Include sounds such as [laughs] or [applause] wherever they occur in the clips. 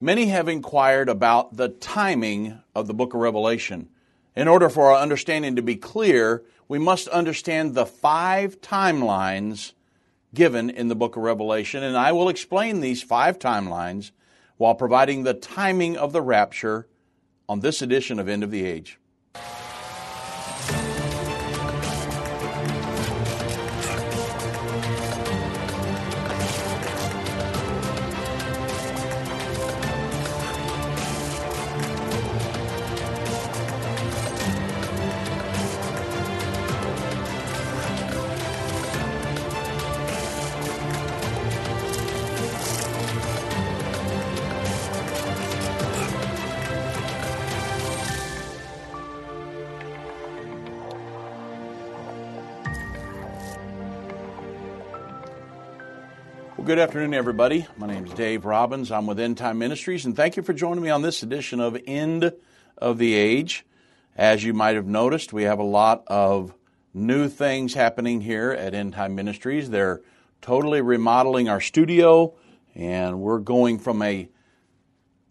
Many have inquired about the timing of the book of Revelation. In order for our understanding to be clear, we must understand the five timelines given in the book of Revelation, and I will explain these five timelines while providing the timing of the rapture on this edition of End of the Age. Good afternoon, everybody. My name is Dave Robbins. I'm with End Time Ministries, and thank you for joining me on this edition of End of the Age. As you might have noticed, we have a lot of new things happening here at End Time Ministries. They're totally remodeling our studio, and we're going from a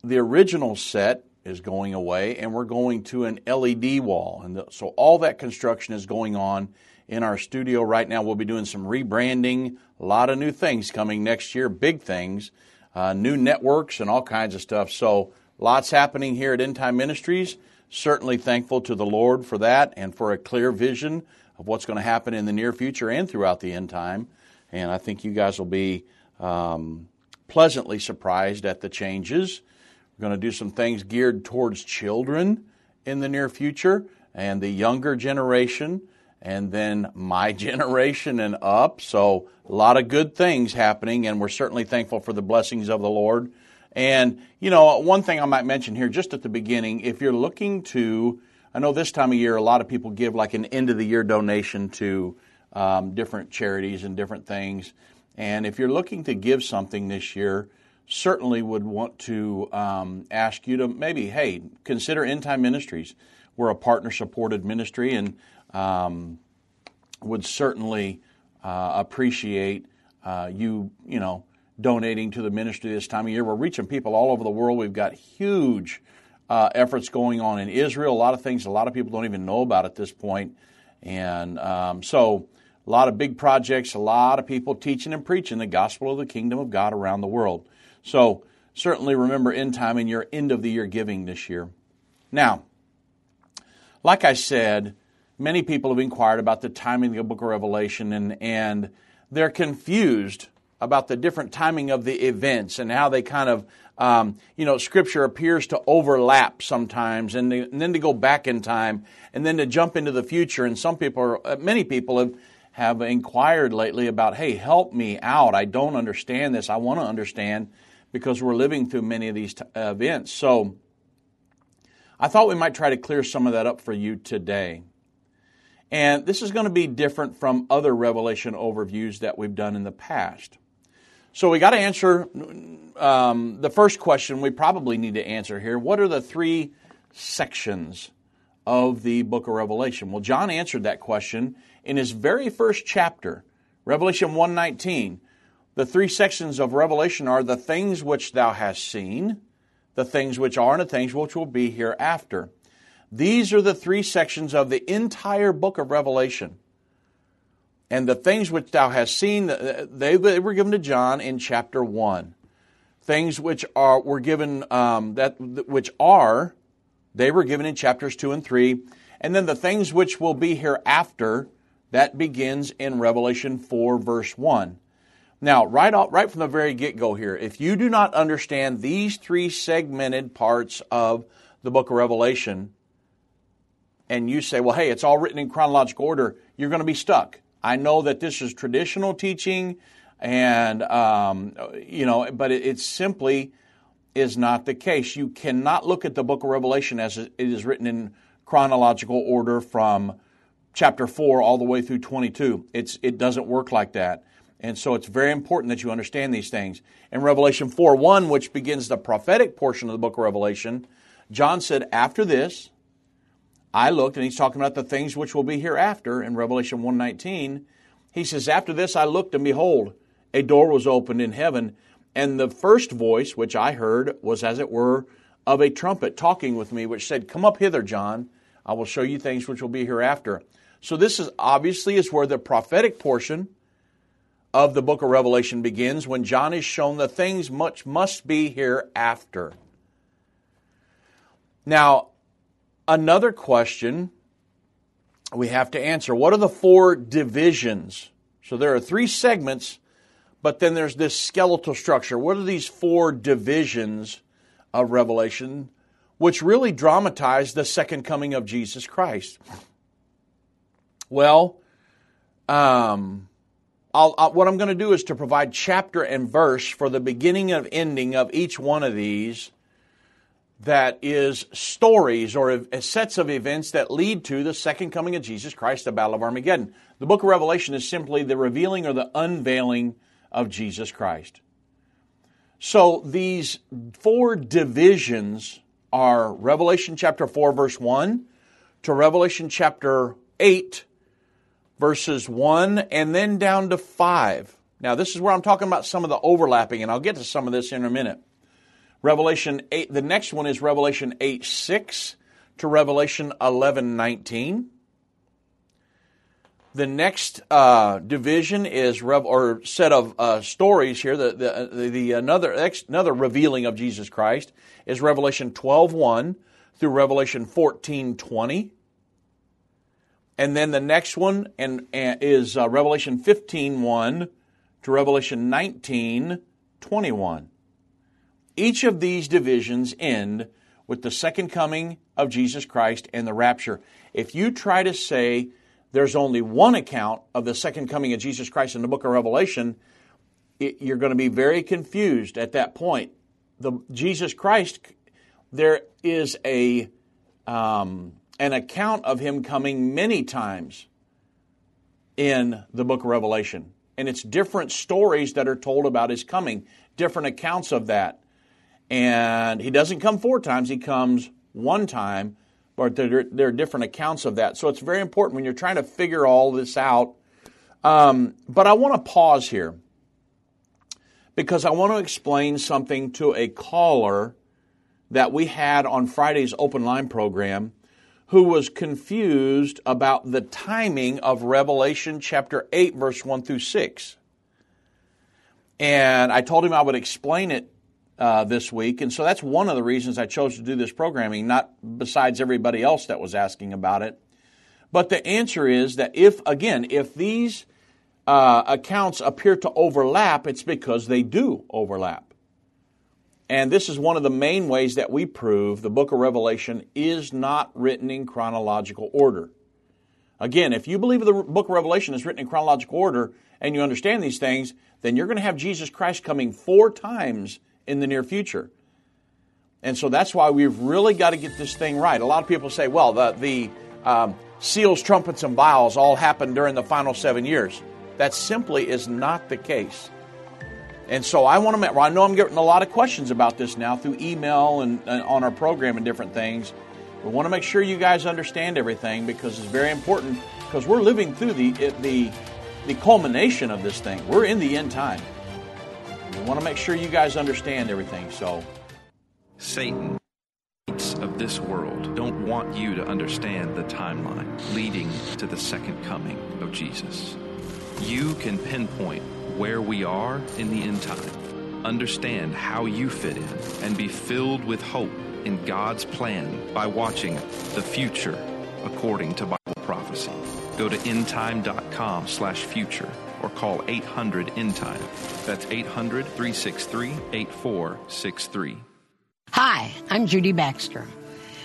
the original set is going away, and we're going to an LED wall, and the, so all that construction is going on in our studio right now. We'll be doing some rebranding, a lot of new things coming next year, big things, uh, new networks, and all kinds of stuff. So, lots happening here at End Time Ministries. Certainly thankful to the Lord for that and for a clear vision of what's going to happen in the near future and throughout the end time. And I think you guys will be um, pleasantly surprised at the changes. We're going to do some things geared towards children in the near future and the younger generation and then my [laughs] generation and up. So a lot of good things happening, and we're certainly thankful for the blessings of the Lord. And, you know, one thing I might mention here just at the beginning, if you're looking to, I know this time of year a lot of people give like an end of the year donation to um, different charities and different things. And if you're looking to give something this year, certainly would want to um, ask you to maybe, hey, consider End Time Ministries. We're a partner supported ministry, and um, would certainly uh, appreciate uh, you, you know, donating to the ministry this time of year. We're reaching people all over the world. We've got huge uh, efforts going on in Israel. A lot of things a lot of people don't even know about at this point. And um, so, a lot of big projects, a lot of people teaching and preaching the gospel of the kingdom of God around the world. So, certainly remember end time in your end of the year giving this year. Now, like I said, many people have inquired about the timing of the book of Revelation, and, and they're confused about the different timing of the events and how they kind of, um, you know, Scripture appears to overlap sometimes, and, they, and, then to go back in time, and then to jump into the future. And some people, are, uh, many people have have inquired lately about, hey, help me out. I don't understand this. I want to understand because we're living through many of these t- events. So I thought we might try to clear some of that up for you today. And this is going to be different from other Revelation overviews that we've done in the past. So we got to answer um, the first question we probably need to answer here. What are the three sections of the book of Revelation? Well, John answered that question in his very first chapter, Revelation 119. The three sections of Revelation are the things which thou hast seen, the things which are, and the things which will be hereafter. These are the three sections of the entire book of Revelation. And the things which thou hast seen, they, were given to John in chapter 1. Things which are, were given, um, that, which are, they were given in chapters 2 and 3. And then the things which will be hereafter, that begins in Revelation 4, verse 1. Now, right, off, right from the very get go here, if you do not understand these three segmented parts of the book of Revelation, and you say, well, hey, it's all written in chronological order, you're going to be stuck. I know that this is traditional teaching, and, um, you know, but it, it simply is not the case. You cannot look at the book of Revelation as it is written in chronological order from chapter 4 all the way through 22. It's, it doesn't work like that. And so it's very important that you understand these things. In Revelation 4 1, which begins the prophetic portion of the book of Revelation, John said, After this, I looked, and he's talking about the things which will be hereafter in Revelation 119. He says, After this I looked, and behold, a door was opened in heaven, And the first voice, which I heard, was as it were of a trumpet talking with me, which said, Come up hither, John. I will show you things which will be hereafter. So this is obviously is where the prophetic portion of the book of Revelation begins when John is shown the things much must be hereafter. Now, another question we have to answer what are the four divisions? So there are three segments but then there's this skeletal structure. What are these four divisions of Revelation, which really dramatize the second coming of Jesus Christ? Well, um, I'll, I'll, what I'm going to do is to provide chapter and verse for the beginning and ending of each one of these that is stories or uh, sets of events that lead to the second coming of Jesus Christ, the Battle of Armageddon. The book of Revelation is simply the revealing or the unveiling of Jesus Christ. So these four divisions are Revelation chapter 4, verse 1 to Revelation chapter 8, verses 1, and then down to 5. Now, this is where I'm talking about some of the overlapping, and I'll get to some of this in a minute. Revelation 8, the next one is Revelation 8, 6 to Revelation 11, 19. The next uh, division is rev- or set of uh, stories here. The, the, the, the another another revealing of Jesus Christ is Revelation 12:1 through Revelation 14:20. And then the next one and, and is uh, Revelation 15:1 to Revelation 19:21. Each of these divisions end with the second coming of Jesus Christ and the rapture. If you try to say there's only one account of the second coming of Jesus Christ in the book of Revelation, it, you're going to be very confused at that point. The Jesus Christ, there is a um, an account of him coming many times in the book of Revelation, and it's different stories that are told about his coming, different accounts of that. And he doesn't come four times; he comes one time but there, there, are different accounts of that. So it's very important when you're trying to figure all this out. Um, but I want to pause here because I want to explain something to a caller that we had on Friday's open line program who was confused about the timing of Revelation chapter 8, verse 1 through 6. And I told him I would explain it uh, this week. And so that's one of the reasons I chose to do this programming, not besides everybody else that was asking about it. But the answer is that if, again, if these uh, accounts appear to overlap, it's because they do overlap. And this is one of the main ways that we prove the book of Revelation is not written in chronological order. Again, if you believe the book of Revelation is written in chronological order and you understand these things, then you're going to have Jesus Christ coming four times in the near future. And so that's why we've really got to get this thing right. A lot of people say, well, the, the um, seals, trumpets, and vials all happened during the final seven years. That simply is not the case. And so I want to, I know I'm getting a lot of questions about this now through email and, and on our program and different things. We want to make sure you guys understand everything because it's very important because we're living through the, the, the culmination of this thing. We're in the end time. We want to make sure you guys understand everything. So, Satan of this world don't want you to understand the timeline leading to the second coming of Jesus. You can pinpoint where we are in the end time, understand how you fit in, and be filled with hope in God's plan by watching the future according to Bible prophecy. Go to endtime.com slash future or call 800 end time. That's 800 363 8463. Hi, I'm Judy Baxter.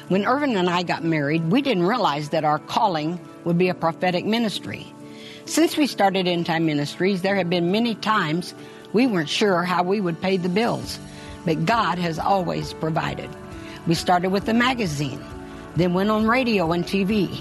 When Irvin and I got married, we didn't realize that our calling would be a prophetic ministry. Since we started End Time Ministries, there have been many times we weren't sure how we would pay the bills, but God has always provided. We started with a magazine, then went on radio and TV,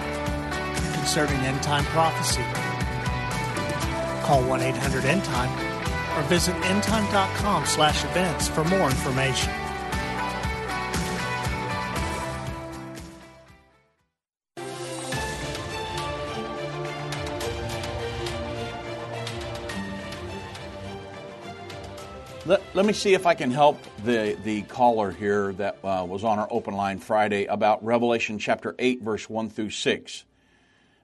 concerning end time prophecy. Call 1 800 End Time or visit endtime.com slash events for more information. Let, let me see if I can help the, the caller here that uh, was on our open line Friday about Revelation chapter 8, verse 1 through 6.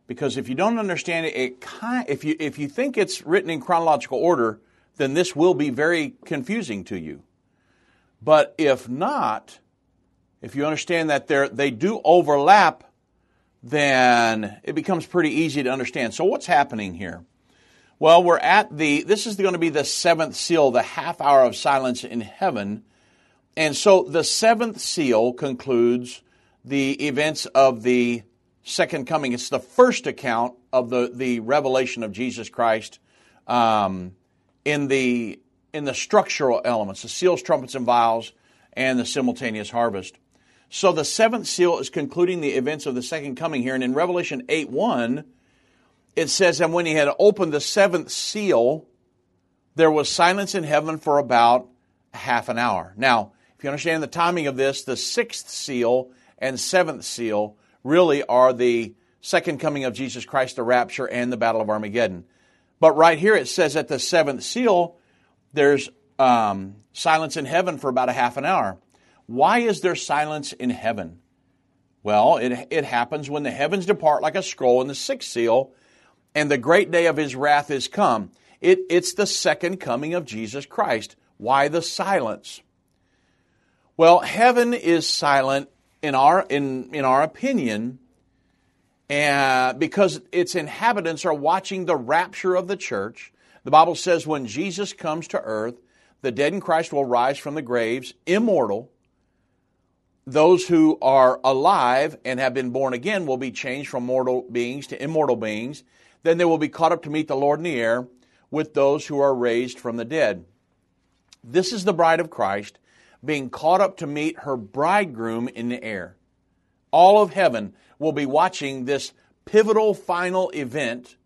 Because if you don't understand it, it if, you, if you think it's written in chronological order, then this will be very confusing to you. But if not, if you understand that they do overlap, then it becomes pretty easy to understand. So, what's happening here? Well, we're at the, this is going to be the seventh seal, the half hour of silence in heaven. And so the seventh seal concludes the events of the second coming. It's the first account of the, the revelation of Jesus Christ um, in, the, in the structural elements, the seals, trumpets, and vials, and the simultaneous harvest. So the seventh seal is concluding the events of the second coming here. And in Revelation 8 1, it says, And when he had opened the seventh seal, there was silence in heaven for about half an hour. Now, if you understand the timing of this, the sixth seal and seventh seal really are the second coming of Jesus Christ, the rapture, and the battle of Armageddon. But right here it says at the seventh seal, there's um, silence in heaven for about a half an hour. Why is there silence in heaven? Well, it, it happens when the heavens depart like a scroll in the sixth seal, and the great day of his wrath is come. It, it's the second coming of Jesus Christ. Why the silence? Well, heaven is silent in our, in, in our opinion, and because its inhabitants are watching the rapture of the church. The Bible says when Jesus comes to earth, the dead in Christ will rise from the graves, immortal. Those who are alive and have been born again will be changed from mortal beings to immortal beings. Then they will be caught up to meet the Lord in the air with those who are raised from the dead. This is the bride of Christ being caught up to meet her bridegroom in the air. All of heaven will be watching this pivotal final event,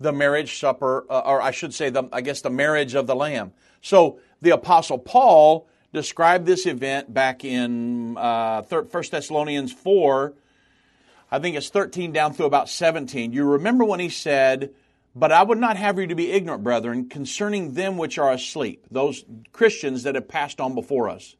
the marriage supper, uh, or I should say, the, I guess, the marriage of the Lamb. So the Apostle Paul described this event back in uh, 1 Thessalonians 4, I think it's 13 down through about 17. You remember when he said, But I would not have you to be ignorant, brethren, concerning them which are asleep, those Christians that have passed on before us,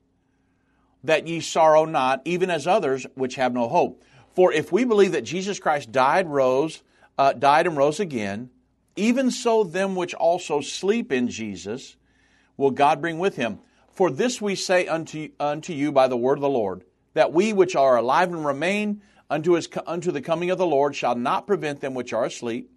that ye sorrow not, even as others which have no hope. For if we believe that Jesus Christ died, rose, uh, died and rose again, even so them which also sleep in Jesus will God bring with him. For this we say unto, unto you by the word of the Lord, that we which are alive and remain unto, his, unto the coming of the Lord shall not prevent them which are asleep.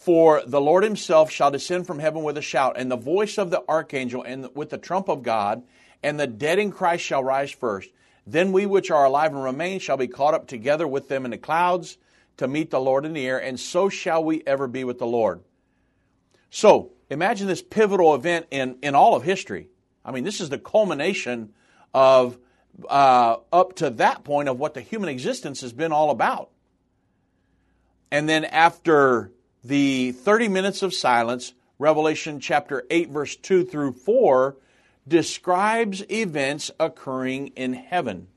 For the Lord himself shall descend from heaven with a shout, and the voice of the archangel, and with the trump of God, and the dead in Christ shall rise first. Then we which are alive and remain shall be caught up together with them in the clouds to meet the Lord in the air, and so shall we ever be with the Lord. So, imagine this pivotal event in, in all of history. I mean, this is the culmination of uh, up to that point of what the human existence has been all about. And then after the 30 minutes of silence, Revelation chapter 8, verse 2 through 4 describes events occurring in heaven.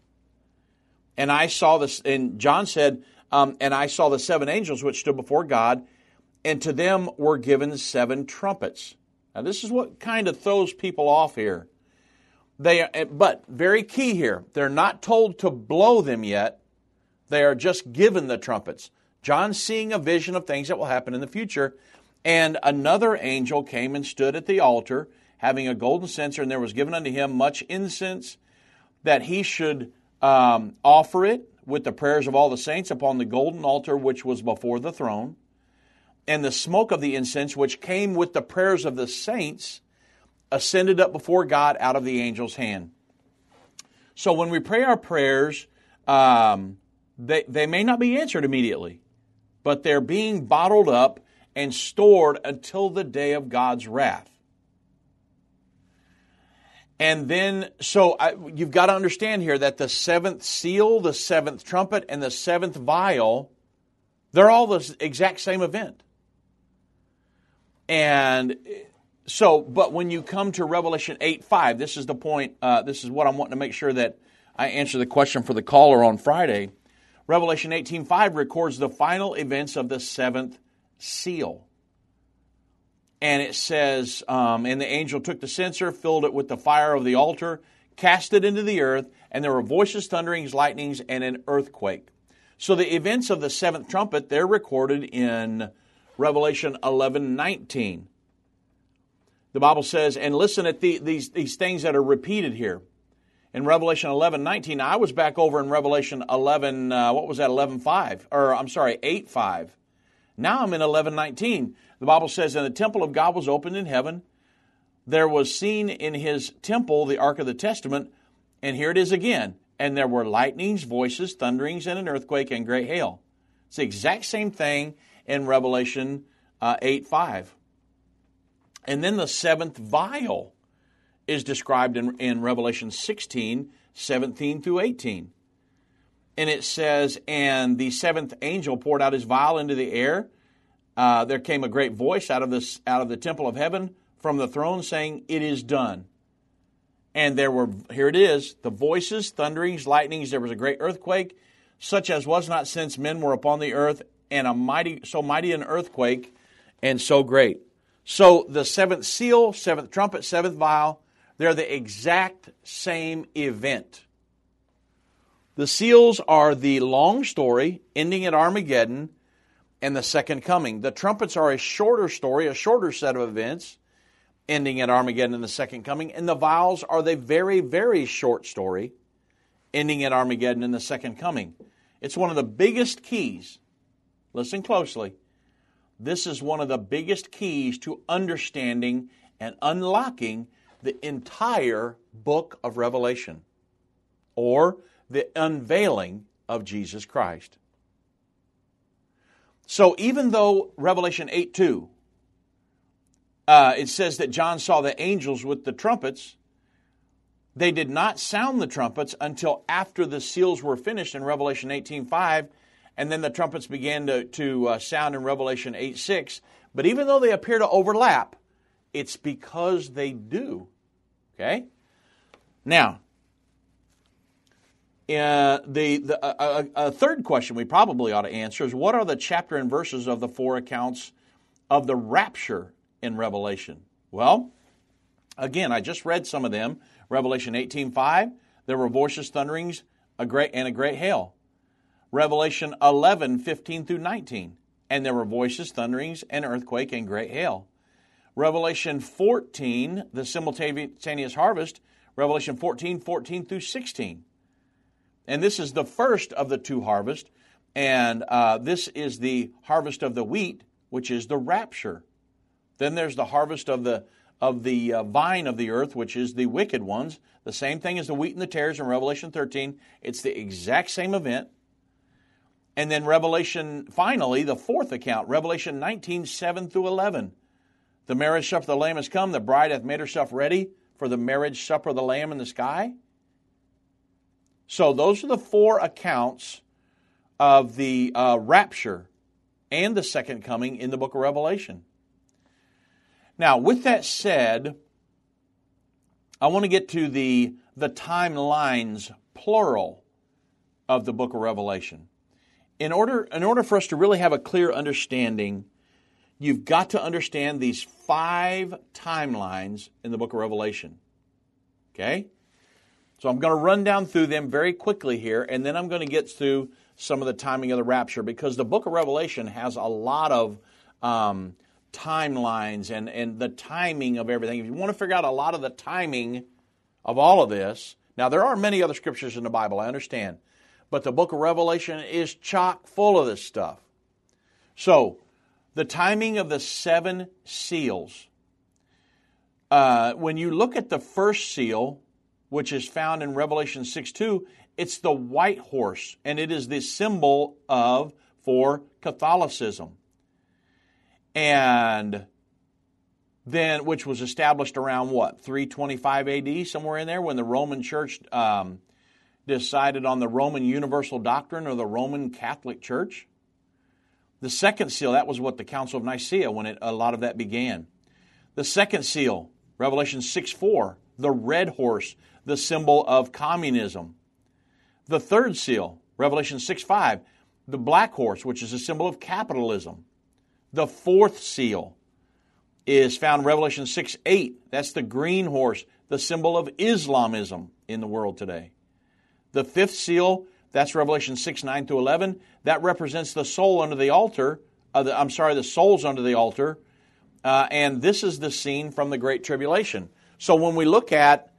And I saw this, and John said, um, and I saw the seven angels which stood before God, and to them were given seven trumpets. Now, this is what kind of throws people off here. They eh, but very key here, they're not told to blow them yet. They are just given the trumpets. John's seeing a vision of things that will happen in the future. And another angel came and stood at the altar, having a golden censer, and there was given unto him much incense, that he should um, offer it with the prayers of all the saints upon the golden altar which was before the throne. And the smoke of the incense, which came with the prayers of the saints, ascended up before God out of the angel's hand. So when we pray our prayers, um, they, they may not be answered immediately, but they're being bottled up and stored until the day of God's wrath. And then, so I, you've got to understand here that the seventh seal, the seventh trumpet, and the seventh vial, they're all the exact same event. And so, but when you come to Revelation 8 5, this is the point, uh, this is what I'm wanting to make sure that I answer the question for the caller on Friday. Revelation 18:5 records the final events of the seventh seal. And it says, um, And the angel took the censer, filled it with the fire of the altar, cast it into the earth, and there were voices, thunderings, lightnings, and an earthquake. So the events of the seventh trumpet, they're recorded in Revelation 11:19. The Bible says, and listen at the, these, these things that are repeated here in Revelation 11, 19. I was back over in Revelation 11, uh, what was that, 11, 5, or I'm sorry, 8, 5. Now I'm in 11, 19. The Bible says, And the temple of God was opened in heaven. There was seen in his temple the ark of the testament. And here it is again. And there were lightnings, voices, thunderings, and an earthquake and great hail. It's the exact same thing in Revelation uh, 8, 5. And then the seventh vial is described in, in Revelation 16, 17 through 18. And it says, And the seventh angel poured out his vial into the air. Uh, there came a great voice out of, this, out of the temple of heaven from the throne saying, It is done. And there were, here it is, the voices, thunderings, lightnings. There was a great earthquake, such as was not since men were upon the earth, and a mighty, so mighty an earthquake, and so great. So the seventh seal, seventh trumpet, seventh vial, they're the exact same event. The seals are the long story ending at Armageddon and the second coming. The trumpets are a shorter story, a shorter set of events ending at Armageddon and the second coming. And the vials are the very, very short story ending at Armageddon and the second coming. It's one of the biggest keys. Listen closely. This is one of the biggest keys to understanding and unlocking the entire book of Revelation or the unveiling of Jesus Christ. So even though Revelation 8 2, uh, it says that John saw the angels with the trumpets, they did not sound the trumpets until after the seals were finished in Revelation 18 5, and then the trumpets began to, to uh, sound in Revelation 8 6. But even though they appear to overlap, it's because they do. Okay? Now, uh, the, the uh, a, a third question we probably ought to answer is what are the chapter and verses of the four accounts of the rapture in Revelation? Well, again, I just read some of them. Revelation 18:5, there were voices, thunderings, a great and a great hail. Revelation 11:15 through 19, and there were voices, thunderings, and earthquake and great hail. Revelation 14, the simultaneous harvest, Revelation 14, 14 through 16. And this is the first of the two harvests, and uh, this is the harvest of the wheat, which is the rapture. Then there's the harvest of the of the uh, vine of the earth, which is the wicked ones. The same thing as the wheat and the tares in Revelation 13. It's the exact same event. And then Revelation, finally, the fourth account, Revelation 19, 7 through 11. The marriage supper of the Lamb has come. The bride hath made herself ready for the marriage supper of the Lamb in the sky. So those are the four accounts of the uh, rapture and the second coming in the book of Revelation. Now, with that said, I want to get to the, the timelines, plural, of the book of Revelation. In order, in order for us to really have a clear understanding You've got to understand these five timelines in the book of Revelation. Okay? So I'm going to run down through them very quickly here, and then I'm going to get through some of the timing of the rapture because the book of Revelation has a lot of um, timelines and, and the timing of everything, if you want to figure out a lot of the timing of all of this, now there are many other scriptures in the Bible, I understand, but the book of Revelation is chock full of this stuff. So, the timing of the seven seals. Uh, when you look at the first seal, which is found in Revelation 6 2, it's the white horse, and it is the symbol of for Catholicism. And then, which was established around what, 325 AD, somewhere in there, when the Roman Church um, decided on the Roman Universal Doctrine or the Roman Catholic Church. The second seal, that was what the Council of Nicaea, when it, a lot of that began. The second seal, Revelation 6 4, the red horse, the symbol of communism. The third seal, Revelation 6 5, the black horse, which is a symbol of capitalism. The fourth seal is found in Revelation 6 8. That's the green horse, the symbol of Islamism in the world today. The fifth seal, that's Revelation 6 9 to 11. That represents the soul under the altar. Uh, the, I'm sorry, the souls under the altar. Uh, and this is the scene from the Great Tribulation. So when we look at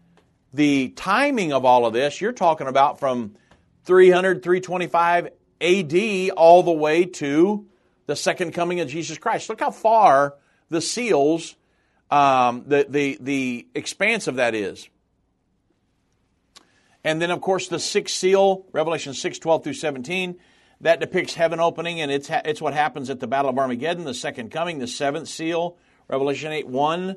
the timing of all of this, you're talking about from 300, 325 AD all the way to the second coming of Jesus Christ. Look how far the seals, um, the, the, the expanse of that is. And then, of course, the sixth seal, Revelation 6, 12 through 17, that depicts heaven opening, and it's, ha- it's what happens at the Battle of Armageddon, the second coming. The seventh seal, Revelation 8, 1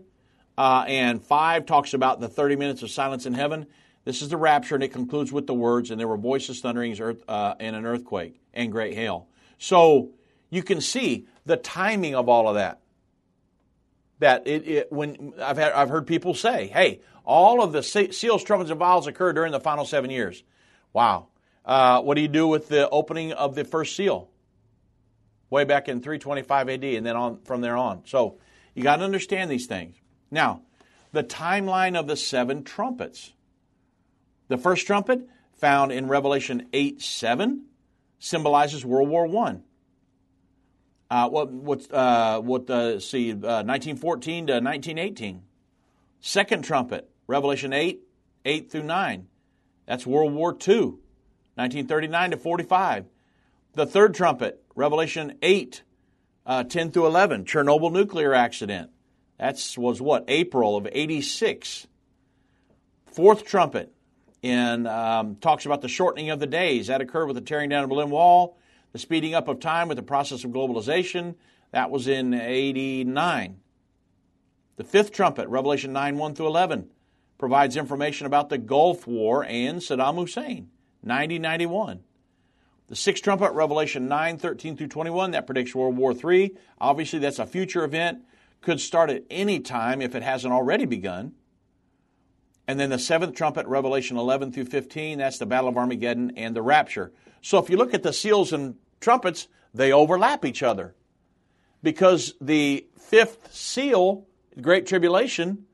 uh, and 5, talks about the 30 minutes of silence in heaven. This is the rapture, and it concludes with the words, and there were voices, thunderings, earth, uh, and an earthquake, and great hail. So you can see the timing of all of that. That it, it when I've had, I've heard people say, "Hey, all of the seals, trumpets, and vials occurred during the final seven years." Wow. Uh, what do you do with the opening of the first seal? Way back in 325 AD, and then on from there on. So you got to understand these things. Now, the timeline of the seven trumpets. The first trumpet, found in Revelation 8 7, symbolizes World War I. Uh, what what uh, what uh, see uh, 1914 to 1918, second trumpet, Revelation 8 8 through 9. That's World War II, 1939 to 45. The third trumpet, Revelation 8 uh, 10 through 11, Chernobyl nuclear accident. That was what April of 86. Fourth trumpet, in um, talks about the shortening of the days that occurred with the tearing down of Berlin Wall the speeding up of time with the process of globalization, that was in 89. The fifth trumpet, Revelation 9 1 through 11, provides information about the Gulf War and Saddam Hussein, 9091. The sixth trumpet, Revelation 9 13 through 21, that predicts World War III. Obviously, that's a future event, could start at any time if it hasn't already begun. And then the seventh trumpet, Revelation 11 through 15, that's the Battle of Armageddon and the rapture. So if you look at the seals and trumpets, they overlap each other. Because the fifth seal, Great Tribulation,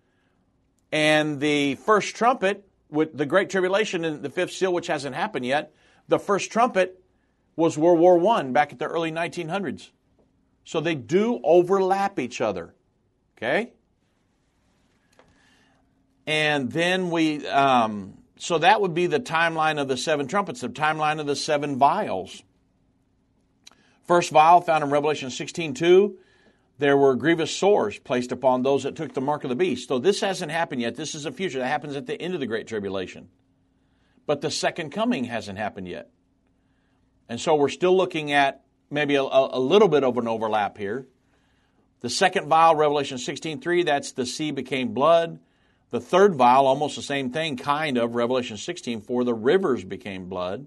and the first trumpet, with the Great Tribulation and the fifth seal, which hasn't happened yet, the first trumpet was World War I back at the early 1900s. So they do overlap each other. Okay? And then we, um, so that would be the timeline of the seven trumpets, the timeline of the seven vials. First vial found in Revelation 16:2, there were grievous sores placed upon those that took the mark of the beast. So this hasn't happened yet. This is a future that happens at the end of the great tribulation. But the second coming hasn't happened yet. And so we're still looking at maybe a, a little bit of an overlap here. The second vial, Revelation 16:3, that's the sea became blood. The third vial, almost the same thing, kind of, Revelation 16, for the rivers became blood.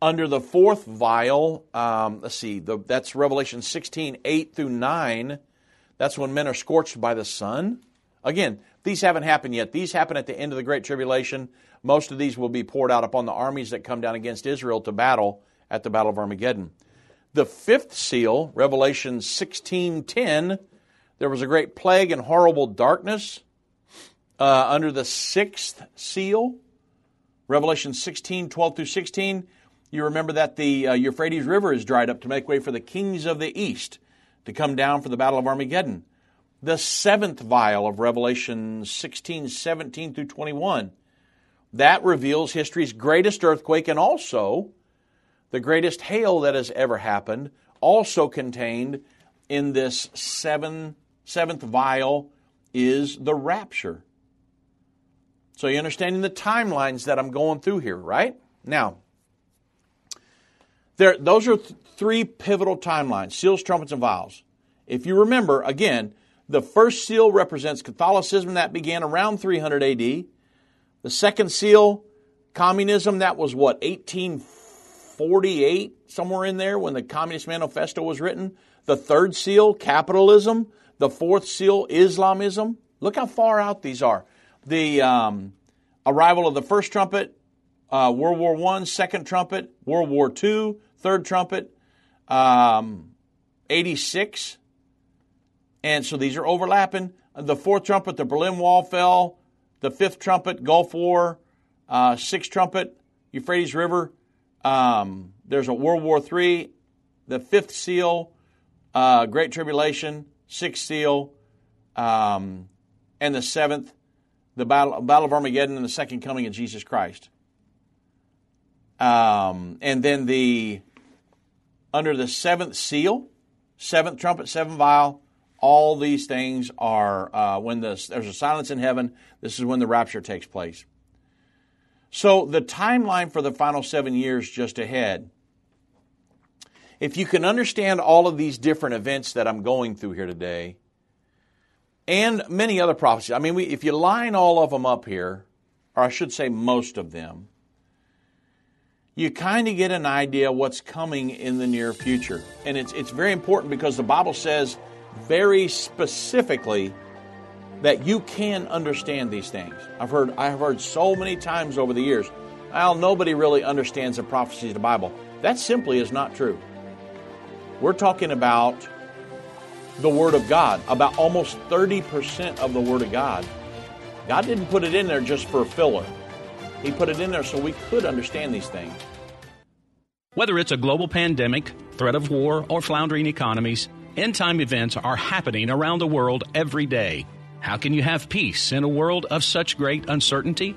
Under the fourth vial, um, let's see, the, that's Revelation 16, 8 through 9. That's when men are scorched by the sun. Again, these haven't happened yet. These happen at the end of the Great Tribulation. Most of these will be poured out upon the armies that come down against Israel to battle at the Battle of Armageddon. The fifth seal, Revelation 16:10, there was a great plague and horrible darkness uh, under the sixth seal. Revelation 16, 12 through 16. You remember that the uh, Euphrates River is dried up to make way for the kings of the east. to come down for the Battle of Armageddon. The seventh vial of Revelation 16, 17 through 21. That reveals history's greatest earthquake and also the greatest hail that has ever happened, also contained in this seven, seventh vial is the rapture. So you're understanding the timelines that I'm going through here, right? Now, there, those are th- three pivotal timelines seals, trumpets, and vials. If you remember, again, the first seal represents Catholicism that began around 300 AD. The second seal, communism, that was what, 1848, somewhere in there when the Communist Manifesto was written. The third seal, capitalism. The fourth seal, Islamism. Look how far out these are. The um, arrival of the first trumpet, uh, World War I, second trumpet, World War II, third trumpet, um, 86. And so these are overlapping. The fourth trumpet, the Berlin Wall fell. The fifth trumpet, Gulf War. Uh, sixth trumpet, Euphrates River. Um, there's a World War III. The fifth seal, uh, Great Tribulation. Sixth seal. Um, and the seventh, the battle, battle of Armageddon and the second coming of Jesus Christ. Um, and then the under the seventh seal, seventh trumpet, seventh vial, all these things are uh, when the, there's a silence in heaven. This is when the rapture takes place. So the timeline for the final seven years just ahead. If you can understand all of these different events that I'm going through here today, and many other prophecies. I mean, we, if you line all of them up here, or I should say most of them, you kind of get an idea what's coming in the near future. And it's, it's very important because the Bible says very specifically that you can understand these things. I've heard, I've heard so many times over the years, well, nobody really understands the prophecies of the Bible. That simply is not true. We're talking about the Word of God, about almost 30% of the Word of God. God didn't put it in there just for filler. He put it in there so we could understand these things. Whether it's a global pandemic, threat of war, or floundering economies, end time events are happening around the world every day. How can you have peace in a world of such great uncertainty?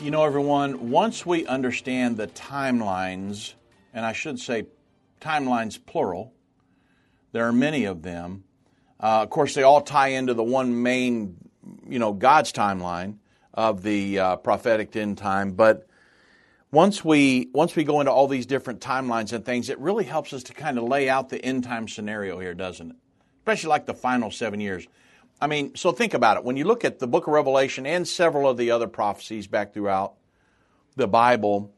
You know, everyone, once we understand the timelines, and I should say timelines plural, there are many of them. Uh, of course, they all tie into the one main, you know, God's timeline of the uh, prophetic end time. But once we once we go into all these different timelines and things, it really helps us to kind of lay out the end time scenario here, doesn't it? Especially like the final seven years. I mean, so think about it. When you look at the book of Revelation and several of the other prophecies back throughout the Bible,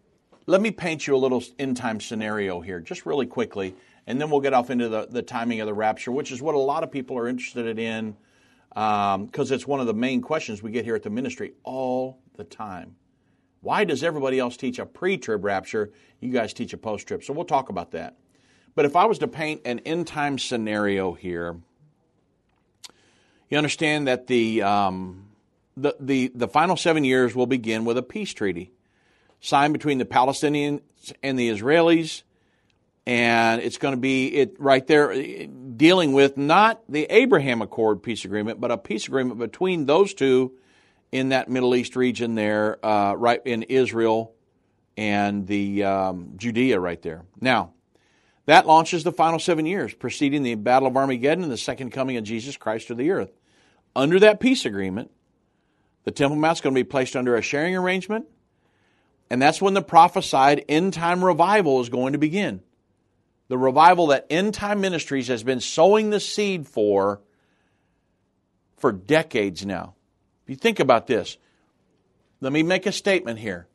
let me paint you a little end time scenario here, just really quickly, and then we'll get off into the, the timing of the rapture, which is what a lot of people are interested in because um, it's one of the main questions we get here at the ministry all the time. Why does everybody else teach a pre trib rapture? You guys teach a post trib. So we'll talk about that. But if I was to paint an end time scenario here, you understand that the, um, the, the, the final seven years will begin with a peace treaty signed between the Palestinians and the Israelis. And it's going to be it right there dealing with not the Abraham Accord peace agreement, but a peace agreement between those two in that Middle East region there, uh, right in Israel and the um, Judea right there. Now, that launches the final seven years, preceding the Battle of Armageddon and the second coming of Jesus Christ to the earth. Under that peace agreement, the Temple Mount is going to be placed under a sharing arrangement, and that's when the prophesied end time revival is going to begin. The revival that end time ministries has been sowing the seed for for decades now. If you think about this, let me make a statement here.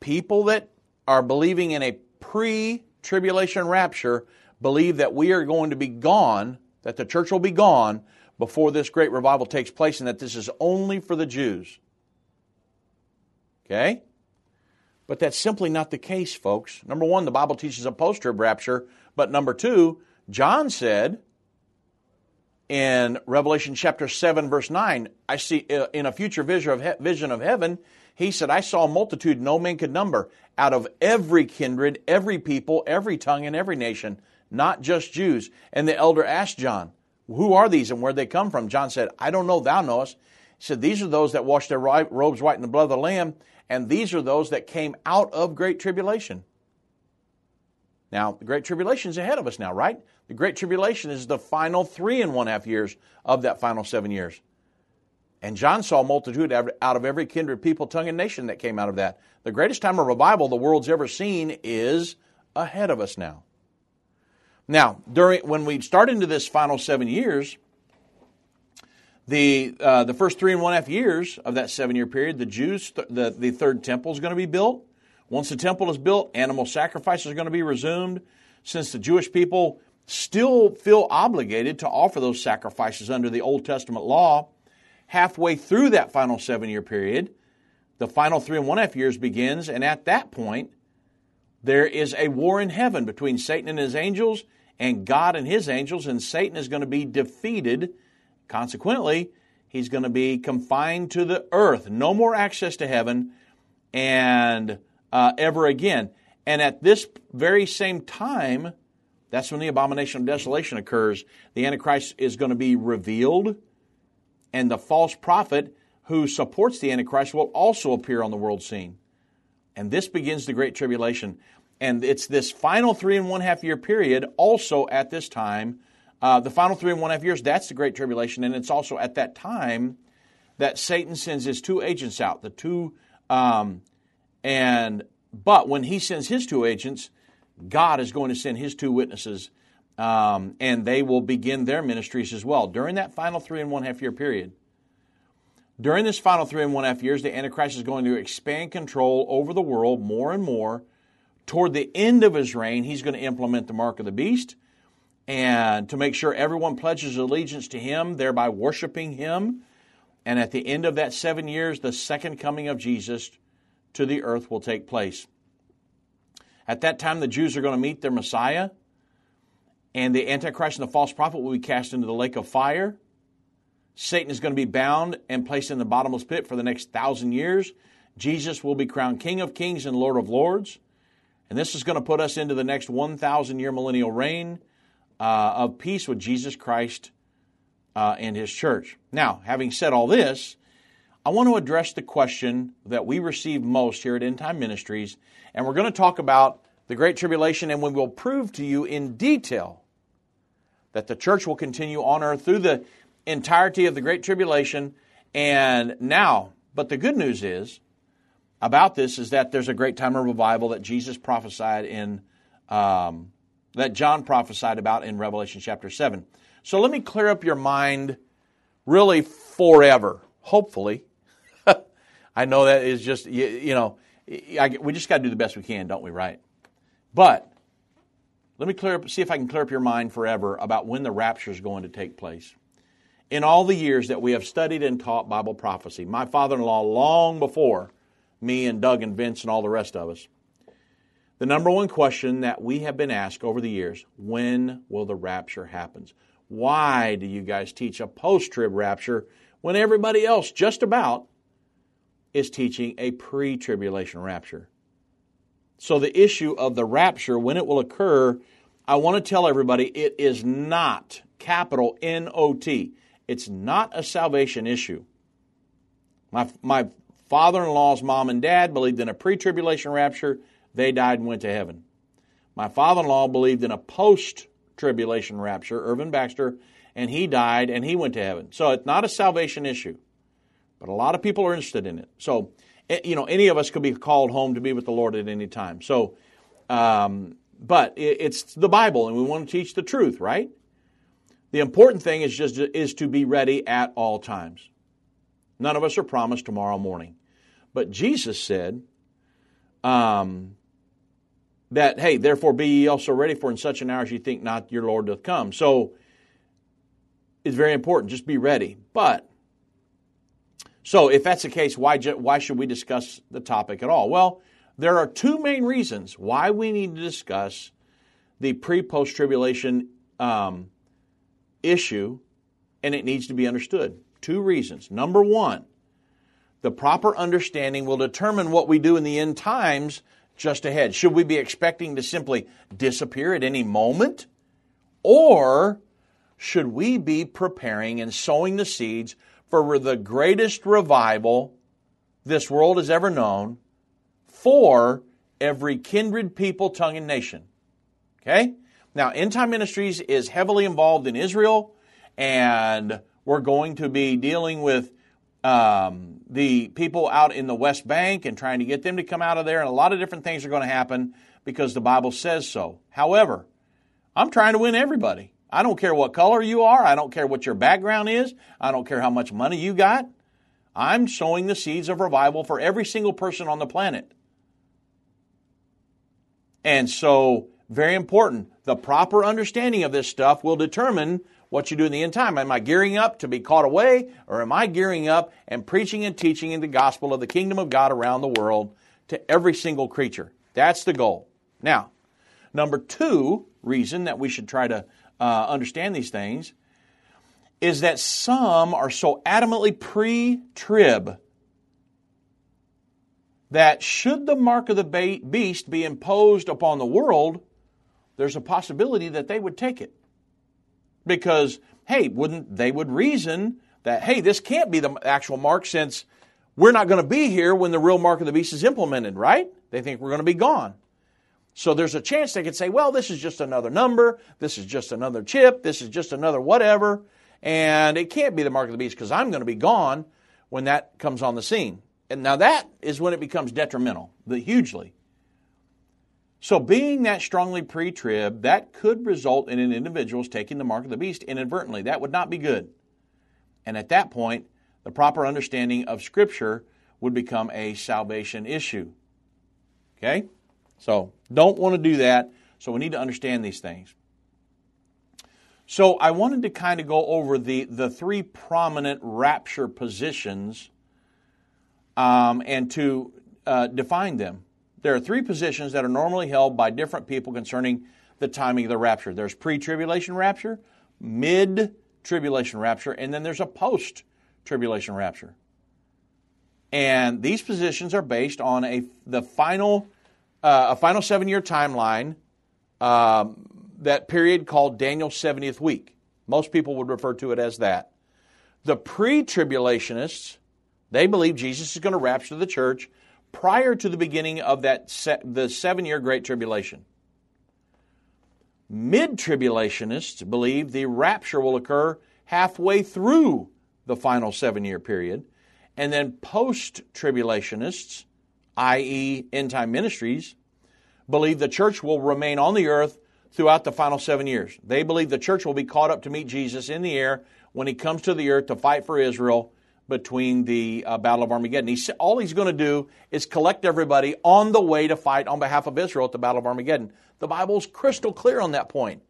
People that are believing in a pre tribulation rapture believe that we are going to be gone, that the church will be gone before this great revival takes place, and that this is only for the Jews. Okay? But that's simply not the case, folks. Number one, the Bible teaches a post trib rapture. But number two, John said in Revelation chapter 7, verse 9, I see uh, in a future vision of, vision of heaven, he said, I saw a multitude no man could number out of every kindred, every people, every tongue, and every nation, not just Jews. And the elder asked John, Who are these and where they come from? John said, I don't know, thou knowest. He said, These are those that washed their robes white in the blood of the Lamb, and these are those that came out of great tribulation. Now, the Great Tribulation is ahead of us now, right? The Great Tribulation is the final three and one half years of that final seven years. And John saw a multitude out of every kindred, people, tongue, and nation that came out of that. The greatest time of revival the world's ever seen is ahead of us now. Now, during when we start into this final seven years, the uh, the first three and one half years of that seven year period, the Jews, th- the the third temple is going to be built. Once the temple is built, animal sacrifices are going to be resumed. Since the Jewish people still feel obligated to offer those sacrifices under the Old Testament law, halfway through that final seven year period, the final three and one half years begins, and at that point, there is a war in heaven between Satan and his angels and God and his angels, and Satan is going to be defeated. Consequently, he's going to be confined to the earth, no more access to heaven, and uh, ever again. And at this very same time, that's when the abomination of desolation occurs. The Antichrist is going to be revealed, and the false prophet who supports the Antichrist will also appear on the world scene. And this begins the Great Tribulation. And it's this final three and one half year period, also at this time, uh, the final three and one half years, that's the Great Tribulation. And it's also at that time that Satan sends his two agents out, the two um, and but when he sends his two agents, God is going to send his two witnesses, um, and they will begin their ministries as well during that final three and one half year period. During this final three and one half years, the Antichrist is going to expand control over the world more and more. Toward the end of his reign, he's going to implement the mark of the beast and to make sure everyone pledges allegiance to him, thereby worshiping him. And at the end of that seven years, the second coming of Jesus to the earth will take place. At that time, the Jews are going to meet their Messiah, and the Antichrist and the false prophet will be cast into the lake of fire. Satan is going to be bound and placed in the bottomless pit for the next thousand years. Jesus will be crowned King of Kings and Lord of Lords. And this is going to put us into the next 1,000 year millennial reign uh, of peace with Jesus Christ uh, and his church. Now, having said all this, I want to address the question that we receive most here at End Time Ministries, and we're going to talk about the Great Tribulation, and we will prove to you in detail that the church will continue on earth through the entirety of the Great Tribulation. And now, but the good news is about this is that there's a great time of revival that Jesus prophesied in, um, that John prophesied about in Revelation chapter 7. So let me clear up your mind really forever, hopefully, [laughs] I know that is just, you, you know, I, we just got to do the best we can, don't we, right? But let me clear up, see if I can clear up your mind forever about when the rapture is going to take place. in all the years that we have studied and taught Bible prophecy, my father in law, long before me and Doug and Vince and all the rest of us, the number one question that we have been asked over the years when will the rapture happen? Why do you guys teach a post trib rapture when everybody else, just about, is teaching a pre tribulation rapture? So, the issue of the rapture, when it will occur, I want to tell everybody it is not capital N O T. It's not a salvation issue. My, my father in law's mom and dad believed in a pre tribulation rapture. They died and went to heaven. My father in law believed in a post tribulation rapture, Irvin Baxter, and he died and he went to heaven. So it's not a salvation issue, but a lot of people are interested in it. So, eh, you know, any of us could be called home to be with the Lord at any time. So, um, but it's the Bible and we want to teach the truth, right? The important thing is just is to be ready at all times. None of us are promised tomorrow morning. But Jesus said um, that, hey, therefore be ye also ready, for in such an hour as ye think not your Lord doth come. So it's very important. Just be ready. But, so if that's the case, why, why should we discuss the topic at all? Well, there are two main reasons why we need to discuss the pre post tribulation um, issue, and it needs to be understood. Two reasons. Number one, the proper understanding will determine what we do in the end times just ahead. Should we be expecting to simply disappear at any moment? Or should we be preparing and sowing the seeds for the greatest revival this world has ever known for every kindred people, tongue, and nation? Okay? Now, End Time Ministries is heavily involved in Israel, and we're going to be dealing with um, the people out in the West Bank and trying to get them to come out of there, and a lot of different things are going to happen because the Bible says so. However, I'm trying to win everybody. I don't care what color you are. I don't care what your background is. I don't care how much money you got. I'm sowing the seeds of revival for every single person on the planet. And so, very important, the proper understanding of this stuff will determine what you do in the end time. Am I gearing up to be caught away, or am I gearing up and preaching and teaching in the gospel of the kingdom of God around the world to every single creature? That's the goal. Now, number two reason that we should try to uh, understand these things is that some are so adamantly pre trib that should the mark of the beast be imposed upon the world, there's a possibility that they would take it because hey, wouldn't they would reason that hey, this can't be the actual mark since we're not going to be here when the real mark of the beast is implemented, right? They think we're going to be gone. So there's a chance they could say, well, this is just another number, this is just another chip, this is just another whatever, and it can't be the mark of the beast because I'm going to be gone when that comes on the scene. And now that is when it becomes detrimental, hugely. So, being that strongly pre trib, that could result in an individual's taking the mark of the beast inadvertently. That would not be good. And at that point, the proper understanding of Scripture would become a salvation issue. Okay? So, don't want to do that. So, we need to understand these things. So, I wanted to kind of go over the, the three prominent rapture positions um, and to uh, define them there are three positions that are normally held by different people concerning the timing of the rapture there's pre tribulation rapture, mid tribulation rapture, and then there's a post tribulation rapture. And these positions are based on a the final uh, a final seven year timeline, um, that period called Daniel's 70th week. Most people would refer to it as that. The pre tribulationists, they believe Jesus is going to rapture the church prior to the beginning of that se- the seven year Great Tribulation. Mid tribulationists believe the rapture will occur halfway through the final seven year period. And then post tribulationists, i.e., end time ministries, believe the church will remain on the earth throughout the final seven years. They believe the church will be caught up to meet Jesus in the air when he comes to the earth to fight for Israel between the uh, Battle of Armageddon. He's, all he's going to do is collect everybody on the way to fight on behalf of Israel at the Battle of Armageddon. The Bible's crystal clear on that point.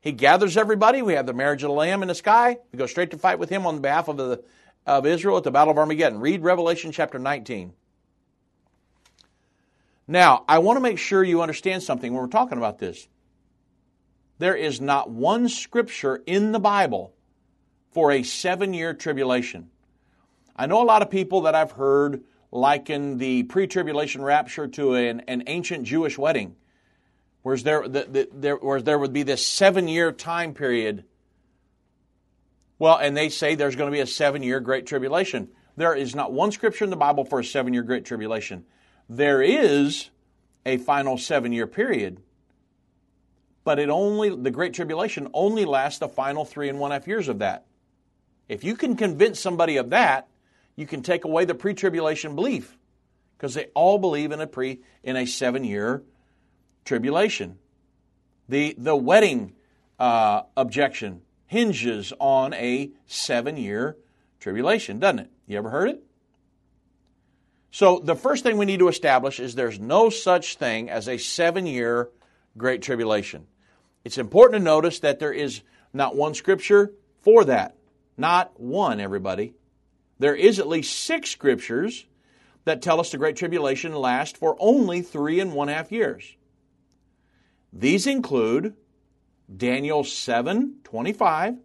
He gathers everybody. We have the marriage of the Lamb in the sky. We go straight to fight with him on behalf of, the, of Israel at the Battle of Armageddon. Read Revelation chapter 19. Now, I want to make sure you understand something when we're talking about this. There is not one scripture in the Bible for a seven year tribulation. I know a lot of people that I've heard liken the pre tribulation rapture to an, an ancient Jewish wedding whereas there, the, the, there, whereas there would be this seven year time period. Well, and they say there's going to be a seven year great tribulation. There is not one scripture in the Bible for a seven year great tribulation. There is a final seven year period, but it only, the great tribulation only lasts the final three and one half years of that. If you can convince somebody of that, you can take away the pre tribulation belief because they all believe in a pre in a seven year tribulation. The, the wedding uh, objection hinges on a seven year tribulation, doesn't it? You ever heard it? So, the first thing we need to establish is there's no such thing as a seven year great tribulation. It's important to notice that there is not one scripture for that. Not one, everybody. There is at least six scriptures that tell us the Great Tribulation lasts for only three and one half years. These include Daniel 7 25,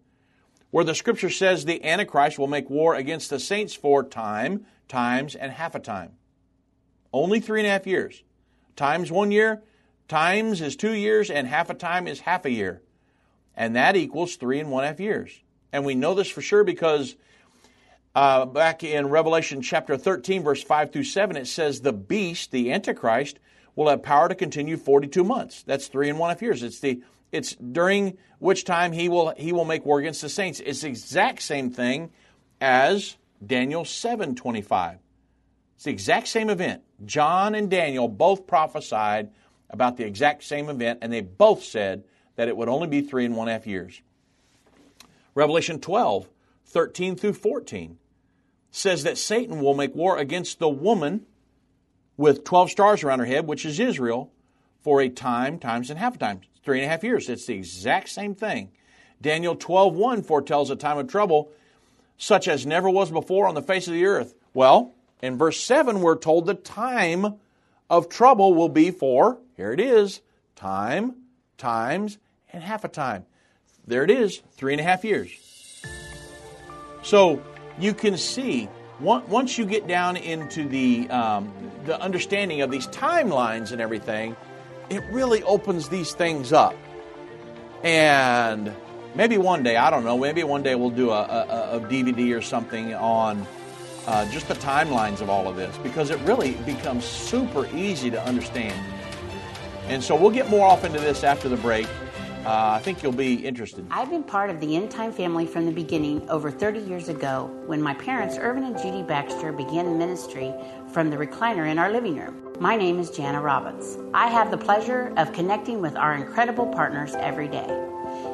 where the scripture says the Antichrist will make war against the saints for time, times, and half a time. Only three and a half years. Times one year, times is two years, and half a time is half a year. And that equals three and one half years. And we know this for sure because uh, back in Revelation chapter 13, verse 5 through 7, it says, The beast, the Antichrist, will have power to continue 42 months. That's three and one half years. It's the it's during which time he will he will make war against the saints. It's the exact same thing as Daniel 7:25. It's the exact same event. John and Daniel both prophesied about the exact same event, and they both said that it would only be three and one half years. Revelation 12, 13 through 14 says that Satan will make war against the woman with 12 stars around her head, which is Israel, for a time, times, and half a time. Three and a half years. It's the exact same thing. Daniel 12.1 foretells a time of trouble such as never was before on the face of the earth. Well, in verse 7, we're told the time of trouble will be for, here it is, time, times, and half a time. There it is, three and a half years. So you can see once you get down into the, um, the understanding of these timelines and everything, it really opens these things up. And maybe one day, I don't know, maybe one day we'll do a, a, a DVD or something on uh, just the timelines of all of this because it really becomes super easy to understand. And so we'll get more off into this after the break. Uh, I think you'll be interested. I've been part of the End Time family from the beginning over 30 years ago when my parents, Irvin and Judy Baxter, began ministry from the recliner in our living room. My name is Jana Robbins. I have the pleasure of connecting with our incredible partners every day.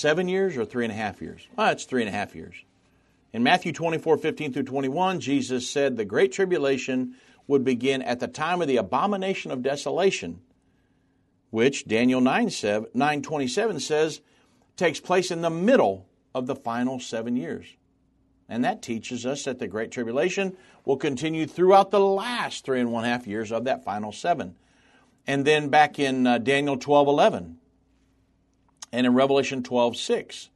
seven years or three and a half years? Well, it's three and a half years. In Matthew 24, 15 through 21, Jesus said the Great Tribulation would begin at the time of the abomination of desolation, which Daniel 9, 7, 9 27 says takes place in the middle of the final seven years. And that teaches us that the Great Tribulation will continue throughout the last three and one half years of that final seven. And then back in uh, Daniel 12 11 and in Revelation 12 6.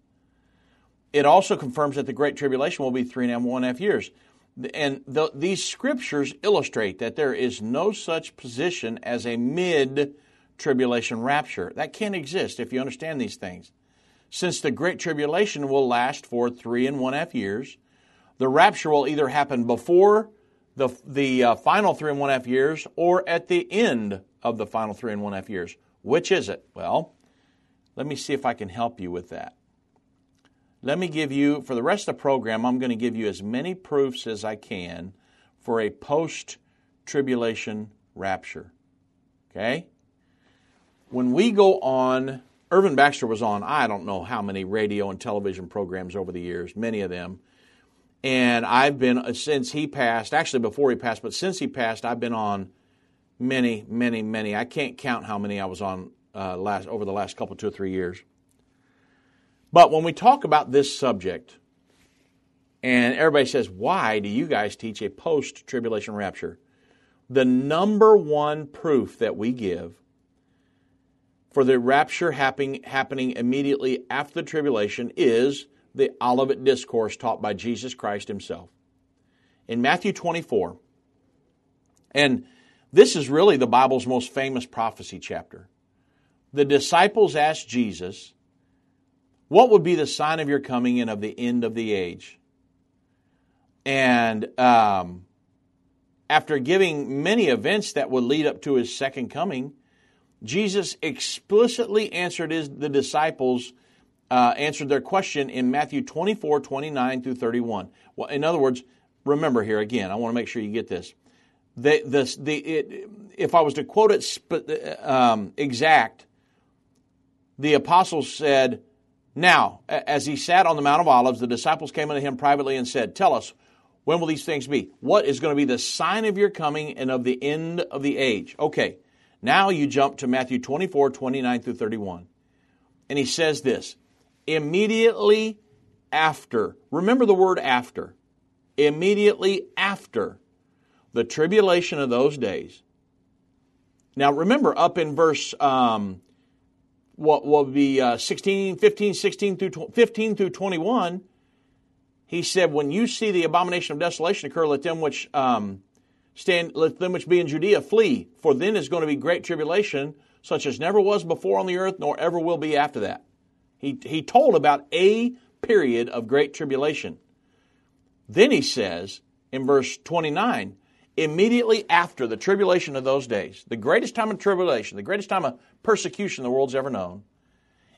it also confirms that the Great Tribulation will be three and one half years. And the, these scriptures illustrate that there is no such position as a mid tribulation rapture. That can't exist if you understand these things. Since the Great Tribulation will last for three and one half years, the rapture will either happen before the, the uh, final three and one half years or at the end of the final three and one half years. Which is it? Well, let me see if I can help you with that. Let me give you, for the rest of the program, I'm going to give you as many proofs as I can for a post tribulation rapture. Okay? When we go on, Irvin Baxter was on, I don't know how many radio and television programs over the years, many of them. And I've been, uh, since he passed, actually before he passed, but since he passed, I've been on many, many, many. I can't count how many I was on uh, last over the last couple, two or three years. But when we talk about this subject, and everybody says, why do you guys teach a post tribulation rapture? The number one proof that we give for the rapture happening, happening immediately after the tribulation is the Olivet Discourse taught by Jesus Christ himself. In Matthew 24, and this is really the Bible's most famous prophecy chapter. The disciples asked Jesus, what would be the sign of your coming and of the end of the age? And um, after giving many events that would lead up to his second coming, Jesus explicitly answered his, the disciples, uh, answered their question in Matthew 24, 29 through 31. Well, in other words, remember here again, I want to make sure you get this. The, the, the, it, if I was to quote it um, exact, the apostles said, now, as he sat on the Mount of Olives, the disciples came unto him privately and said, Tell us, when will these things be? What is going to be the sign of your coming and of the end of the age? Okay, now you jump to Matthew 24, 29 through 31. And he says this immediately after, remember the word after, immediately after the tribulation of those days. Now remember, up in verse um, what will be uh, 16, 15, 16 through 15 through 21, he said, When you see the abomination of desolation occur, let them which um, stand, let them which be in Judea flee, for then is going to be great tribulation, such as never was before on the earth, nor ever will be after that. He, he told about a period of great tribulation. Then he says in verse 29, immediately after the tribulation of those days, the greatest time of tribulation, the greatest time of persecution the world's ever known,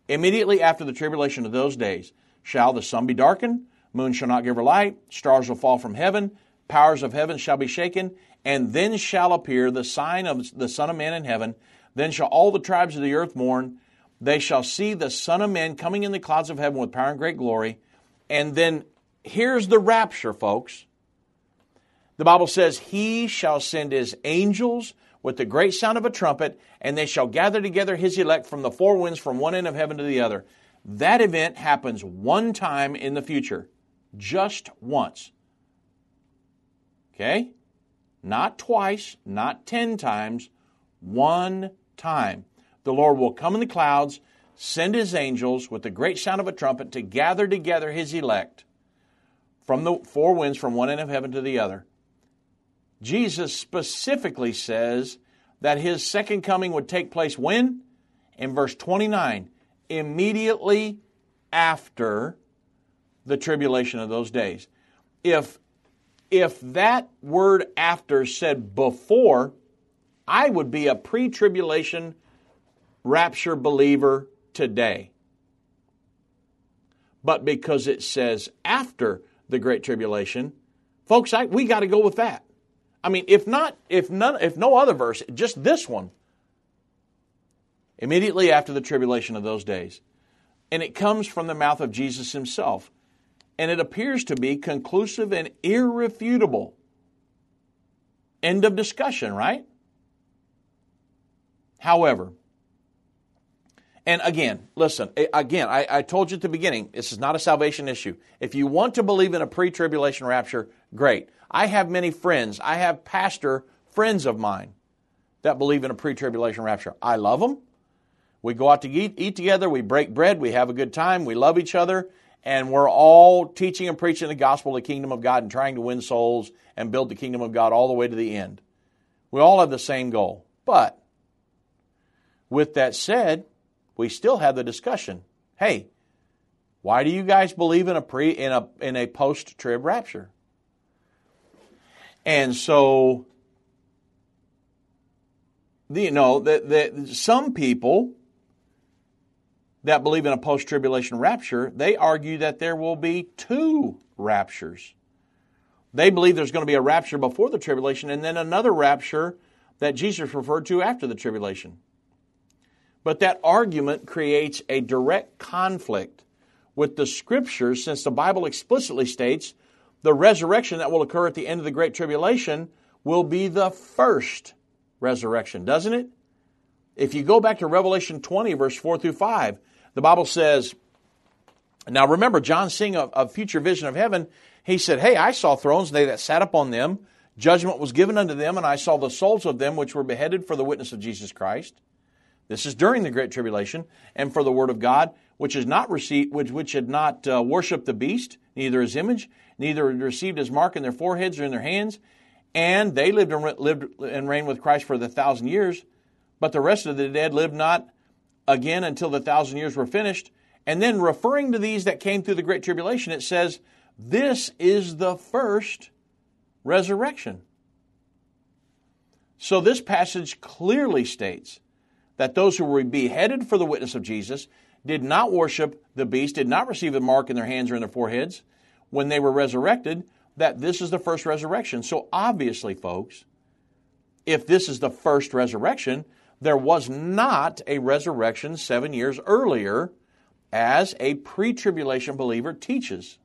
immediately after the tribulation of those days, shall the sun be darkened, moon shall not give her light, stars will fall from heaven, powers of heaven shall be shaken, and then shall appear the sign of the Son of Man in heaven. Then shall all the tribes of the earth mourn. They shall see the Son of Man coming in the clouds of heaven with power and great glory. And then here's the rapture, folks. The Bible says, He shall send His angels with the great sound of a trumpet, and they shall gather together His elect from the four winds from one end of heaven to the other. That event happens one time in the future, just once. Okay? Not twice, not ten times, one time. The Lord will come in the clouds, send His angels with the great sound of a trumpet to gather together His elect from the four winds from one end of heaven to the other. Jesus specifically says that his second coming would take place when? In verse 29, immediately after the tribulation of those days. If if that word after said before, I would be a pre tribulation rapture believer today. But because it says after the Great Tribulation, folks, I, we got to go with that. I mean, if not, if none, if no other verse, just this one. Immediately after the tribulation of those days. And it comes from the mouth of Jesus himself. And it appears to be conclusive and irrefutable. End of discussion, right? However, and again, listen, again, I, I, told you at the beginning, this is not a salvation issue. If you want to believe in a pre tribulation rapture, great. I have many friends, I have pastor friends of mine that believe in a pre tribulation rapture. I love them. We go out to eat, eat together, we break bread, we have a good time, we love each other, and we're all teaching and preaching the gospel of the kingdom of God and trying to win souls and build the kingdom of God all the way to the end. We all have the same goal. But with that said, we still have the discussion. Hey, why do you guys believe in a pre in a in a post trib rapture? And so you know that that some people that believe in a post tribulation rapture, they argue that there will be two raptures. They believe there's going to be a rapture before the tribulation and then another rapture that Jesus referred to after the tribulation. But that argument creates a direct conflict with the scriptures since the Bible explicitly states the resurrection that will occur at the end of the Great Tribulation will be the first resurrection, doesn't it? If you go back to Revelation 20, verse 4 through 5, the Bible says, now remember, John seeing a, a future vision of heaven, he said, Hey, I saw thrones, and they that sat upon them. Judgment was given unto them, and I saw the souls of them which were beheaded for the witness of Jesus Christ. This is during the Great Tribulation, and for the Word of God, which is not received, which, which had not uh, worshipped the beast, neither his image, neither received his mark in their foreheads or in their hands, and they lived and, lived and reigned with Christ for the thousand years. But the rest of the dead lived not again until the thousand years were finished. And then referring to these that came through the Great Tribulation, it says, This is the first resurrection. So this passage clearly states that those who were beheaded for the witness of Jesus did not worship the beast, did not receive the mark in their hands or in their foreheads when they were resurrected, that this is the first resurrection. So obviously, folks, if this is the first resurrection, there was not a resurrection seven years earlier, as a pre tribulation believer teaches.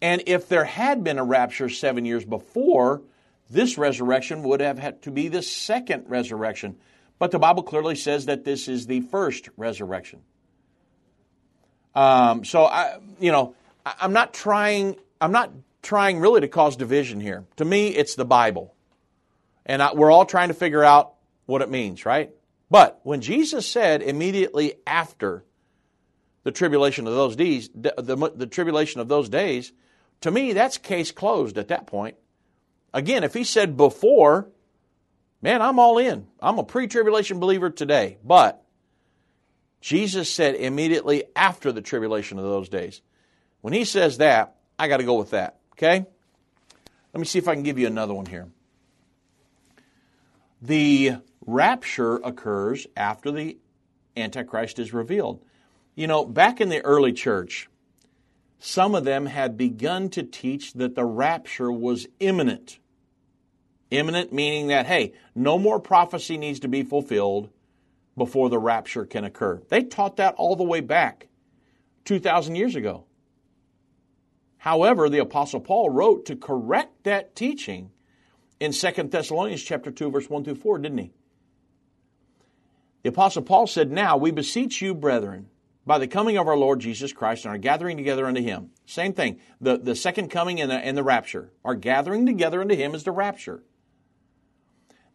And if there had been a rapture seven years before, this resurrection would have had to be the second resurrection. But the Bible clearly says that this is the first resurrection. Um, so I, you know, I, I'm not trying. I'm not trying really to cause division here. To me, it's the Bible, and I, we're all trying to figure out what it means, right? But when Jesus said immediately after the tribulation of those days, the, the, the, tribulation of those days, to me, that's case closed at that point. Again, if he said before, man, I'm all in. I'm a pre tribulation believer today. But Jesus said immediately after the tribulation of those days. When he says that, I got to go with that. Okay? Let me see if I can give you another one here. The rapture occurs after the Antichrist is revealed. You know, back in the early church, some of them had begun to teach that the rapture was imminent. Imminent meaning that, hey, no more prophecy needs to be fulfilled before the rapture can occur. They taught that all the way back 2,000 years ago. However, the Apostle Paul wrote to correct that teaching in 2 Thessalonians chapter 2, verse 1 through 4, didn't he? The Apostle Paul said, Now we beseech you, brethren, by the coming of our Lord Jesus Christ and our gathering together unto him. Same thing. The, the second coming and the, and the rapture. Our gathering together unto him is the rapture.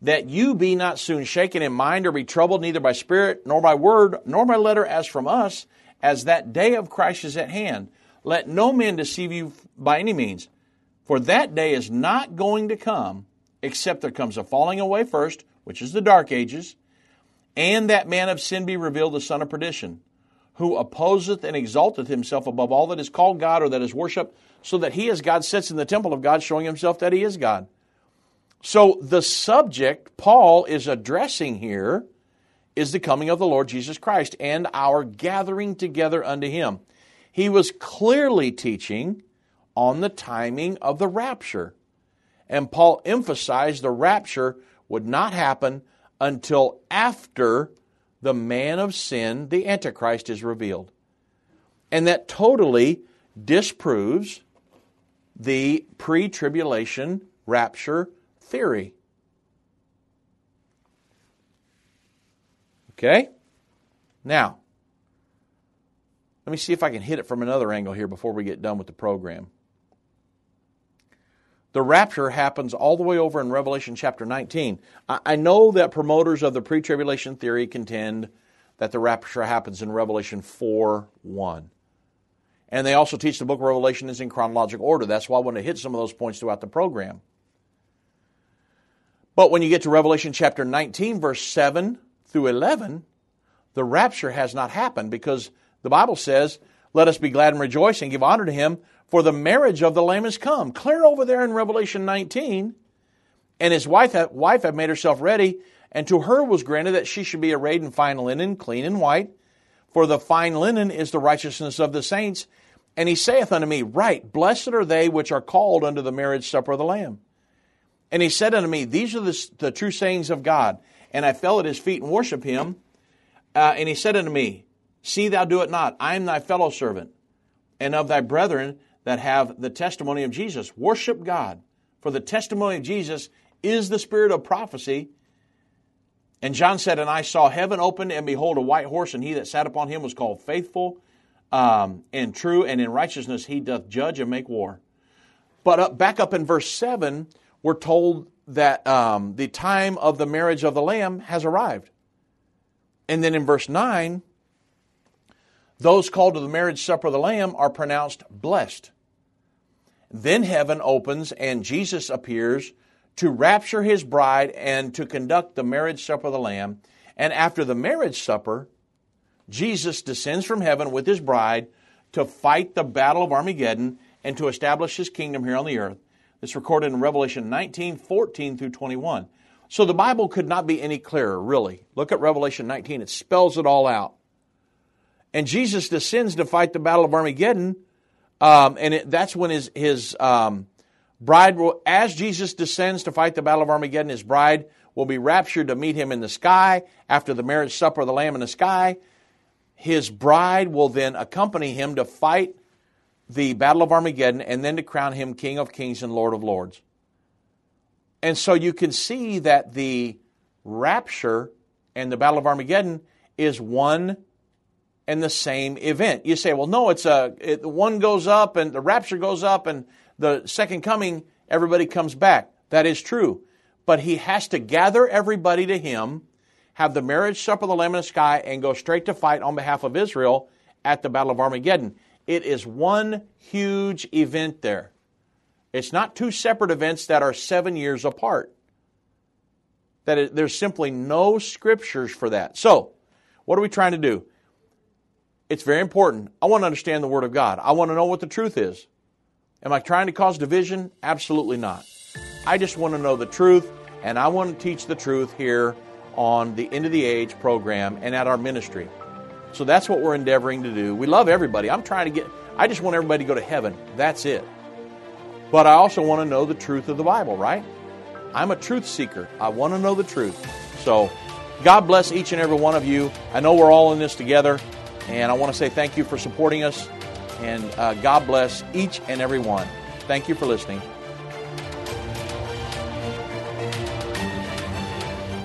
That you be not soon shaken in mind or be troubled neither by spirit, nor by word, nor by letter as from us, as that day of Christ is at hand. Let no man deceive you by any means. For that day is not going to come, except there comes a falling away first, which is the dark ages and that man of sin be revealed, the son of perdition, who opposeth and exalteth himself above all that is called God or that is worshipped, so that he as God sits in the temple of God, showing himself that he is God. So the subject Paul is addressing here is the coming of the Lord Jesus Christ and our gathering together unto him. He was clearly teaching on the timing of the rapture. And Paul emphasized the rapture would not happen until after the man of sin, the Antichrist, is revealed. And that totally disproves the pre tribulation rapture theory. Okay? Now, let me see if I can hit it from another angle here before we get done with the program. The rapture happens all the way over in Revelation chapter 19. I know that promoters of the pre tribulation theory contend that the rapture happens in Revelation 4 1. And they also teach the book of Revelation is in chronological order. That's why I want to hit some of those points throughout the program. But when you get to Revelation chapter 19, verse 7 through 11, the rapture has not happened because the Bible says, Let us be glad and rejoice and give honor to him, for the marriage of the Lamb is come. Clear over there in Revelation 19. And his wife, wife had made herself ready, and to her was granted that she should be arrayed in fine linen, clean and white. For the fine linen is the righteousness of the saints. And he saith unto me, Right, blessed are they which are called unto the marriage supper of the Lamb. And he said unto me, These are the, the true sayings of God. And I fell at his feet and worshiped him. Uh, and he said unto me, See thou do it not. I am thy fellow servant, and of thy brethren that have the testimony of Jesus. Worship God, for the testimony of Jesus is the spirit of prophecy. And John said, And I saw heaven opened, and behold, a white horse, and he that sat upon him was called faithful um, and true, and in righteousness he doth judge and make war. But up, back up in verse 7, we're told that um, the time of the marriage of the Lamb has arrived. And then in verse 9, those called to the marriage supper of the Lamb are pronounced blessed. Then heaven opens and Jesus appears to rapture his bride and to conduct the marriage supper of the Lamb. And after the marriage supper, Jesus descends from heaven with his bride to fight the battle of Armageddon and to establish his kingdom here on the earth. It's recorded in Revelation 19, 14 through 21. So the Bible could not be any clearer, really. Look at Revelation 19, it spells it all out. And Jesus descends to fight the battle of Armageddon, um, and it, that's when his, his um, bride will, as Jesus descends to fight the battle of Armageddon, his bride will be raptured to meet him in the sky after the marriage supper of the Lamb in the sky. His bride will then accompany him to fight the Battle of Armageddon and then to crown him King of Kings and Lord of Lords. And so you can see that the rapture and the Battle of Armageddon is one and the same event. You say, well, no, it's a it, one goes up and the rapture goes up and the second coming, everybody comes back. That is true. But he has to gather everybody to him, have the marriage supper of the Lamb in the sky, and go straight to fight on behalf of Israel at the Battle of Armageddon. It is one huge event there. It's not two separate events that are seven years apart. That it, there's simply no scriptures for that. So, what are we trying to do? It's very important. I want to understand the Word of God. I want to know what the truth is. Am I trying to cause division? Absolutely not. I just want to know the truth, and I want to teach the truth here on the End of the Age program and at our ministry. So that's what we're endeavoring to do. We love everybody. I'm trying to get, I just want everybody to go to heaven. That's it. But I also want to know the truth of the Bible, right? I'm a truth seeker. I want to know the truth. So God bless each and every one of you. I know we're all in this together, and I want to say thank you for supporting us, and uh, God bless each and every one. Thank you for listening.